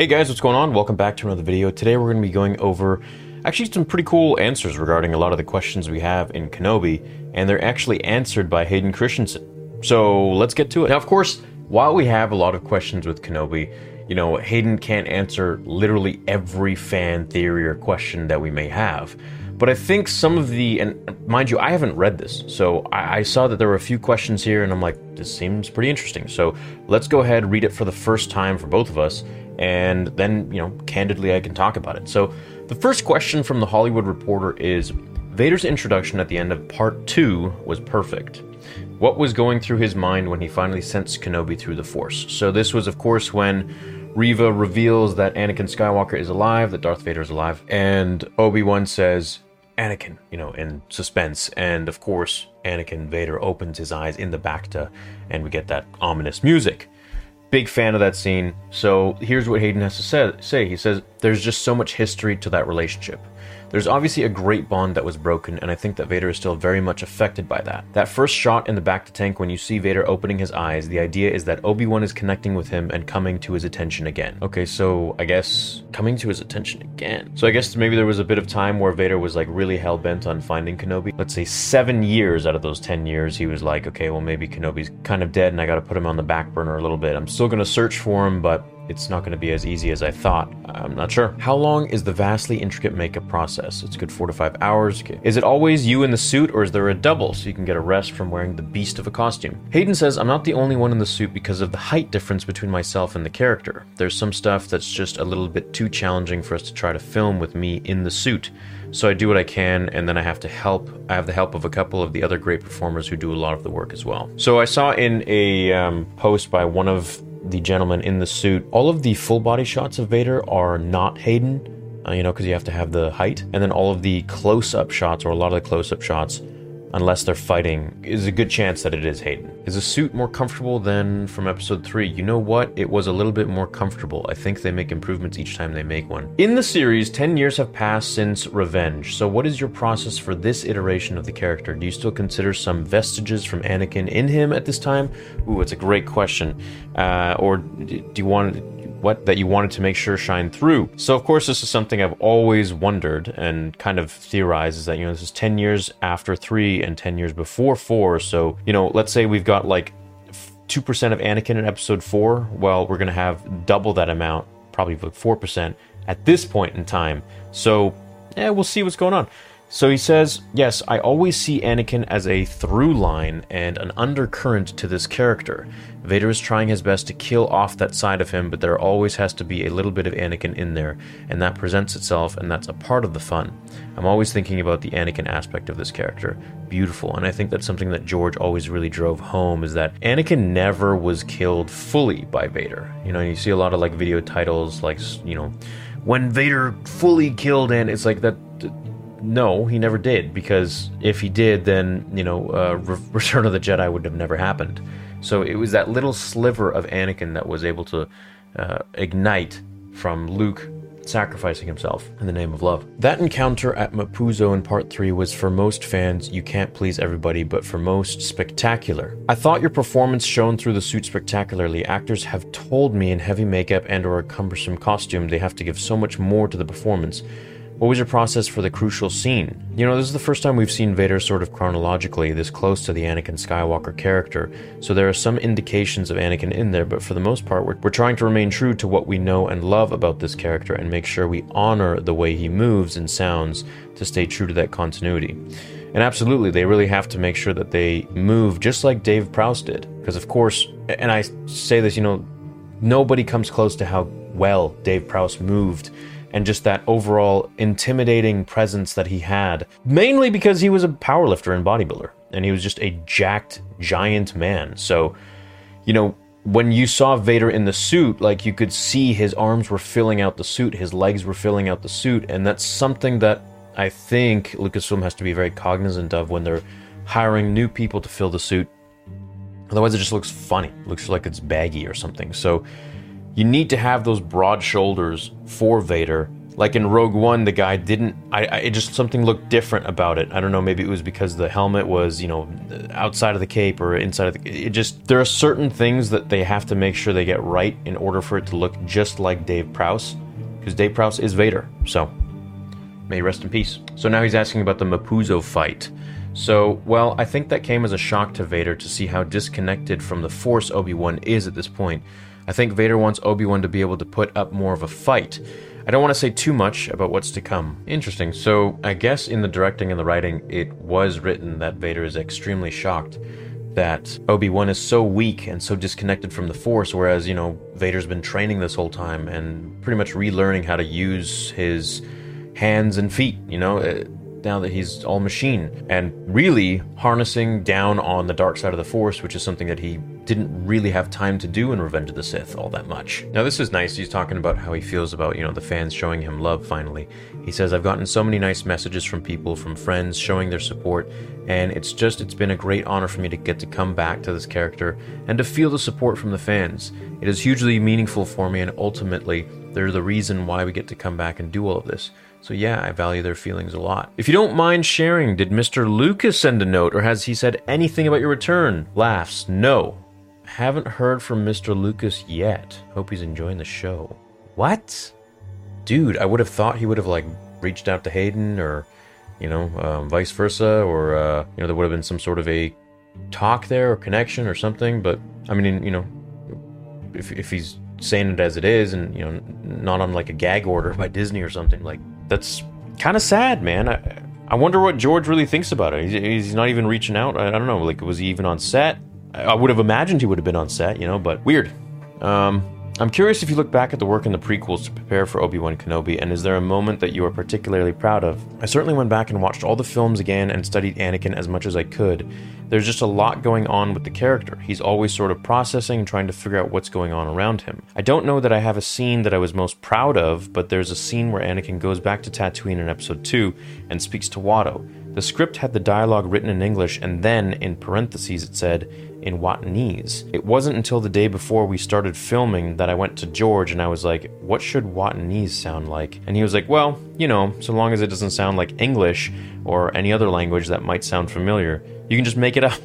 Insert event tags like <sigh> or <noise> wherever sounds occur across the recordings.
Hey guys, what's going on? Welcome back to another video. Today we're going to be going over actually some pretty cool answers regarding a lot of the questions we have in Kenobi, and they're actually answered by Hayden Christensen. So let's get to it. Now, of course, while we have a lot of questions with Kenobi, you know, Hayden can't answer literally every fan theory or question that we may have. But I think some of the, and mind you, I haven't read this, so I, I, saw that there were a few questions here, and I'm like, this seems pretty interesting. So let's go ahead, read it for the first time for both of us, and then, you know, candidly, I can talk about it. So, the first question from the Hollywood Reporter is Vader's introduction at the end of part two was perfect. What was going through his mind when he finally sensed Kenobi through the Force? So, this was, of course, when Reva reveals that Anakin Skywalker is alive, that Darth Vader is alive, and Obi Wan says, Anakin, you know, in suspense. And of course, Anakin Vader opens his eyes in the bacta, and we get that ominous music. Big fan of that scene. So here's what Hayden has to say. He says, There's just so much history to that relationship. There's obviously a great bond that was broken, and I think that Vader is still very much affected by that. That first shot in the bacta tank when you see Vader opening his eyes, the idea is that Obi-Wan is connecting with him and coming to his attention again. Okay, so I guess coming to his attention again. So I guess maybe there was a bit of time where Vader was like really hell bent on finding Kenobi. Let's say seven years out of those ten years, he was like, okay, well maybe Kenobi's kind of dead and I gotta put him on the back burner a little bit. I'm still gonna search for him, but it's not going to be as easy as I thought. I'm not sure. How long is the vastly intricate makeup process? It's good four to five hours. Is it always you in the suit, or is there a double so you can get a rest from wearing the beast of a costume? Hayden says, I'm not the only one in the suit because of the height difference between myself and the character. There's some stuff that's just a little bit too challenging for us to try to film with me in the suit. So I do what I can, and then I have to help. I have the help of a couple of the other great performers who do a lot of the work as well. So I saw in a um, post by one of the gentleman in the suit. All of the full body shots of Vader are not Hayden, uh, you know, because you have to have the height. And then all of the close up shots, or a lot of the close up shots, unless they're fighting, is a good chance that it is Hayden. Is the suit more comfortable than from episode 3? You know what? It was a little bit more comfortable. I think they make improvements each time they make one. In the series, 10 years have passed since Revenge. So, what is your process for this iteration of the character? Do you still consider some vestiges from Anakin in him at this time? Ooh, it's a great question. Uh, or do you want what that you wanted to make sure shine through. So of course this is something I've always wondered and kind of theorized is that you know this is 10 years after 3 and 10 years before 4. So, you know, let's say we've got like 2% of Anakin in episode 4, well, we're to have double that amount, probably like 4% at this point in time. So, yeah, we'll see what's going on. So he says, Yes, I always see Anakin as a through line and an undercurrent to this character. Vader is trying his best to kill off that side of him, but there always has to be a little bit of Anakin in there, and that presents itself, and that's a part of the fun. I'm always thinking about the Anakin aspect of this character. Beautiful, and I think that's something that George always really drove home is that Anakin never was killed fully by Vader. You know, you see a lot of like video titles like, you know, when Vader fully killed and it's like that no, he never did, because if he did, then, you know, uh, Re- <laughs> Return of the Jedi would have never happened. So it was that little sliver of Anakin that was able to uh, ignite from Luke sacrificing himself in the name of love. That encounter at Mapuzo in part 3 was for most fans, you can't please everybody, but for most, spectacular. I thought your performance shone through the suit spectacularly. Actors have told me in heavy makeup and or a cumbersome costume they have to give so much more to the performance. What was your process for the crucial scene? You know, this is the first time we've seen Vader sort of chronologically this close to the Anakin Skywalker character, so there are some indications of Anakin in there, but for the most part, we're, we're trying to remain true to what we know and love about this character and make sure we honor the way he moves and sounds to stay true to that continuity. And absolutely, they really have to make sure that they move just like Dave Prowse did. Because, of course, and I say this, you know, nobody comes close to how well Dave Prowse moved and just that overall intimidating presence that he had, mainly because he was a powerlifter and bodybuilder, and he was just a jacked, giant man. So, you know, when you saw Vader in the suit, like you could see his arms were filling out the suit, his legs were filling out the suit, and that's something that I think Lucasfilm has to be very cognizant of when they're hiring new people to fill the suit. Otherwise, it just looks funny. Looks like it's baggy or something. So, you need to have those broad shoulders for Vader. Like in Rogue One, the guy didn't. I, I it just something looked different about it. I don't know. Maybe it was because the helmet was, you know, outside of the cape or inside of the. It just there are certain things that they have to make sure they get right in order for it to look just like Dave Prowse, because Dave Prowse is Vader. So, may rest in peace. So now he's asking about the Mapuzo fight. So, well, I think that came as a shock to Vader to see how disconnected from the Force Obi Wan is at this point. I think Vader wants Obi Wan to be able to put up more of a fight. I don't want to say too much about what's to come. Interesting. So, I guess in the directing and the writing, it was written that Vader is extremely shocked that Obi Wan is so weak and so disconnected from the Force, whereas, you know, Vader's been training this whole time and pretty much relearning how to use his hands and feet, you know, uh, now that he's all machine, and really harnessing down on the dark side of the Force, which is something that he didn't really have time to do in Revenge of the Sith all that much. Now, this is nice. He's talking about how he feels about, you know, the fans showing him love finally. He says, I've gotten so many nice messages from people, from friends showing their support, and it's just, it's been a great honor for me to get to come back to this character and to feel the support from the fans. It is hugely meaningful for me, and ultimately, they're the reason why we get to come back and do all of this. So yeah, I value their feelings a lot. If you don't mind sharing, did Mr. Lucas send a note or has he said anything about your return? Laughs. No. Haven't heard from Mr. Lucas yet. Hope he's enjoying the show. What? Dude, I would have thought he would have like reached out to Hayden or, you know, um, vice versa, or uh, you know, there would have been some sort of a talk there or connection or something. But I mean, you know, if if he's saying it as it is, and you know, not on like a gag order by Disney or something, like that's kind of sad, man. I I wonder what George really thinks about it. He's, he's not even reaching out. I, I don't know. Like, was he even on set? I would have imagined he would have been on set, you know, but weird. Um, I'm curious if you look back at the work in the prequels to prepare for Obi Wan Kenobi, and is there a moment that you are particularly proud of? I certainly went back and watched all the films again and studied Anakin as much as I could. There's just a lot going on with the character. He's always sort of processing and trying to figure out what's going on around him. I don't know that I have a scene that I was most proud of, but there's a scene where Anakin goes back to Tatooine in Episode 2 and speaks to Watto. The script had the dialogue written in English, and then, in parentheses, it said, in Wattonese. It wasn't until the day before we started filming that I went to George and I was like, what should Wattonese sound like? And he was like, well, you know, so long as it doesn't sound like English or any other language that might sound familiar, you can just make it up.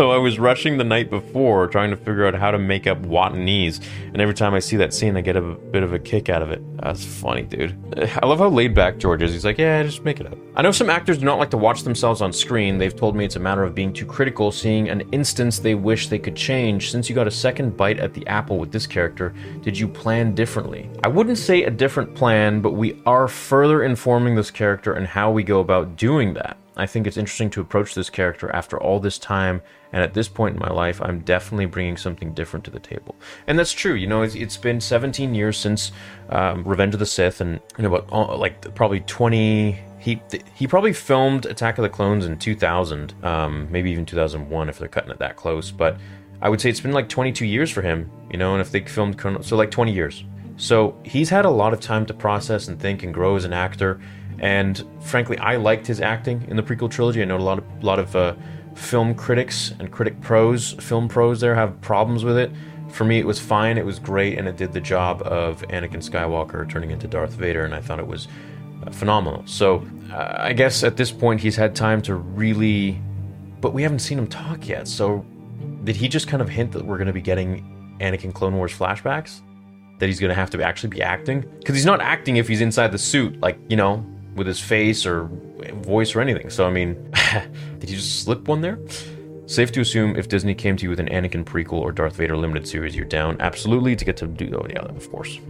So I was rushing the night before trying to figure out how to make up Wattonese, and every time I see that scene, I get a bit of a kick out of it. That's funny, dude. I love how laid back George is. He's like, yeah, just make it up. I know some actors do not like to watch themselves on screen. They've told me it's a matter of being too critical, seeing an instance they wish they could change. Since you got a second bite at the apple with this character, did you plan differently? I wouldn't say a different plan, but we are further informing this character and how we go about doing that. I think it's interesting to approach this character after all this time, and at this point in my life, I'm definitely bringing something different to the table. And that's true. You know, it's, it's been 17 years since um, Revenge of the Sith, and you know, about uh, like probably 20. He he probably filmed Attack of the Clones in 2000, um, maybe even 2001 if they're cutting it that close. But I would say it's been like 22 years for him. You know, and if they filmed so like 20 years. So he's had a lot of time to process and think and grow as an actor and frankly, I liked his acting in the prequel trilogy. I know a lot of a lot of uh, film critics and critic pros, film pros there have problems with it. For me, it was fine. It was great, and it did the job of Anakin Skywalker turning into Darth Vader, and I thought it was uh, phenomenal. So uh, I guess at this point, he's had time to really, but we haven't seen him talk yet. So did he just kind of hint that we're going to be getting Anakin Clone Wars flashbacks? that he's gonna have to actually be acting because he's not acting if he's inside the suit, like you know, with his face or voice or anything. So I mean, <laughs> did he just slip one there? Safe to assume if Disney came to you with an Anakin prequel or Darth Vader limited series, you're down absolutely to get to do oh yeah, of course.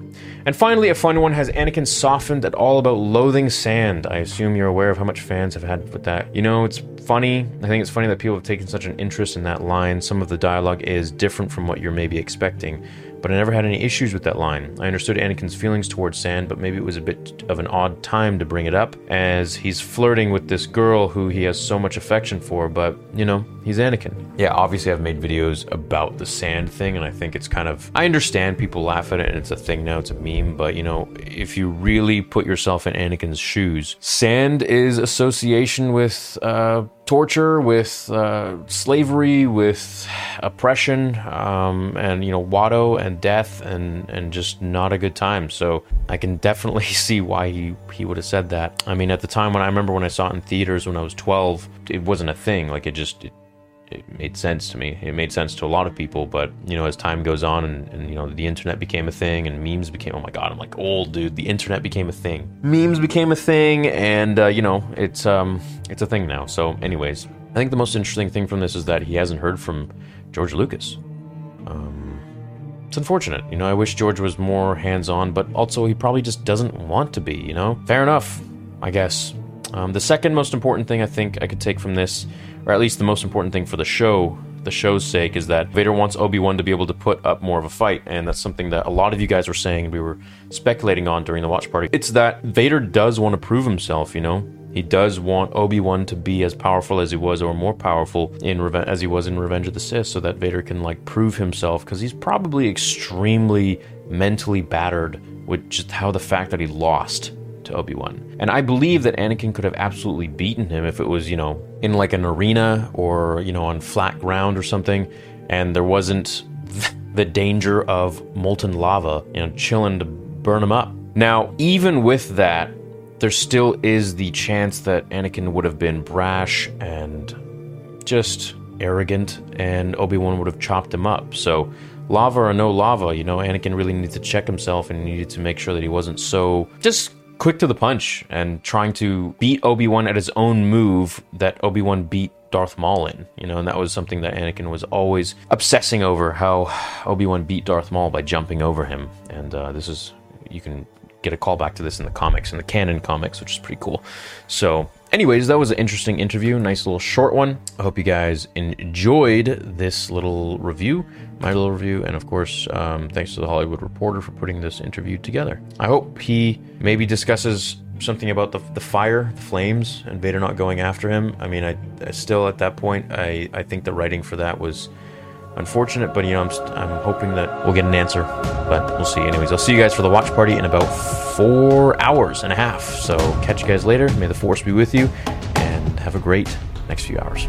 And finally, a fun one has Anakin softened at all about loathing sand. I assume you're aware of how much fans have had with that. You know, it's funny. I think it's funny that people have taken such an interest in that line. Some of the dialogue is different from what you're maybe expecting but I never had any issues with that line. I understood Anakin's feelings towards Sand, but maybe it was a bit of an odd time to bring it up, as he's flirting with this girl who he has so much affection for, but, you know, he's Anakin. Yeah, obviously I've made videos about the Sand thing, and I think it's kind of. I understand people laugh at it, and it's a thing now, it's a meme, but, you know, if you really put yourself in Anakin's shoes, Sand is association with, uh, torture, with uh, slavery, with oppression, um, and you know, Watto and death, and and just not a good time. So I can definitely <laughs> see why he he would have said that. I mean, at the time when I remember when I saw it in theaters when I was 12, it wasn't a thing. Like it just. It, it made sense to me. It made sense to a lot of people, but you know, as time goes on and, and, you know, the internet became a thing and memes became, oh my god, I'm like old dude. The internet became a thing. Memes became a thing, and uh, you know, it's um, it's a thing now. So, anyways, I think the most interesting thing from this is that he hasn't heard from George Lucas. Um, it's unfortunate, you know. I wish George was more hands-on, but also he probably just doesn't want to be. You know, fair enough, I guess. Um, the second most important thing I think I could take from this or at least the most important thing for the show, the show's sake, is that Vader wants Obi Wan to be able to put up more of a fight, and that's something that a lot of you guys were saying, we were speculating on during the watch party. It's that Vader does want to prove himself, you know? He does want Obi Wan to be as powerful as he was, or more powerful in as he was in Revenge of the Sith, so that Vader can like prove himself, because he's probably extremely mentally battered with just how the fact that he lost to Obi Wan. And I believe that Anakin could have absolutely beaten him if it was, you know, in like an arena or, you know, on flat ground or something, and there wasn't <laughs> the danger of molten lava, you know, chilling to burn him up. Now, even with that, there still is the chance that Anakin would have been brash and just arrogant, and Obi Wan would have chopped him up. So, lava or no lava, you know, Anakin really needed to check himself and needed to make sure that he wasn't so just quick to the punch and trying to beat Obi-Wan at his own move that Obi-Wan beat Darth Maul in, you know, and that was something that Anakin was always obsessing over how Obi-Wan beat Darth Maul by jumping over him. And uh, this is, you can get a callback to this in the comics, in the canon comics, which is pretty cool. So, anyways, that was an interesting interview, nice little short one. I hope you guys enjoyed this little review my little review, and of course, um, thanks to the Hollywood Reporter for putting this interview together. I hope he maybe discusses something about the, the fire, the flames, and Vader not going after him. I mean, I, I still at that point, I, I think the writing for that was unfortunate, but you know, I'm, I'm hoping that we'll get an answer, but we'll see. Anyways, I'll see you guys for the watch party in about four hours and a half. So catch you guys later. May the force be with you, and have a great next few hours.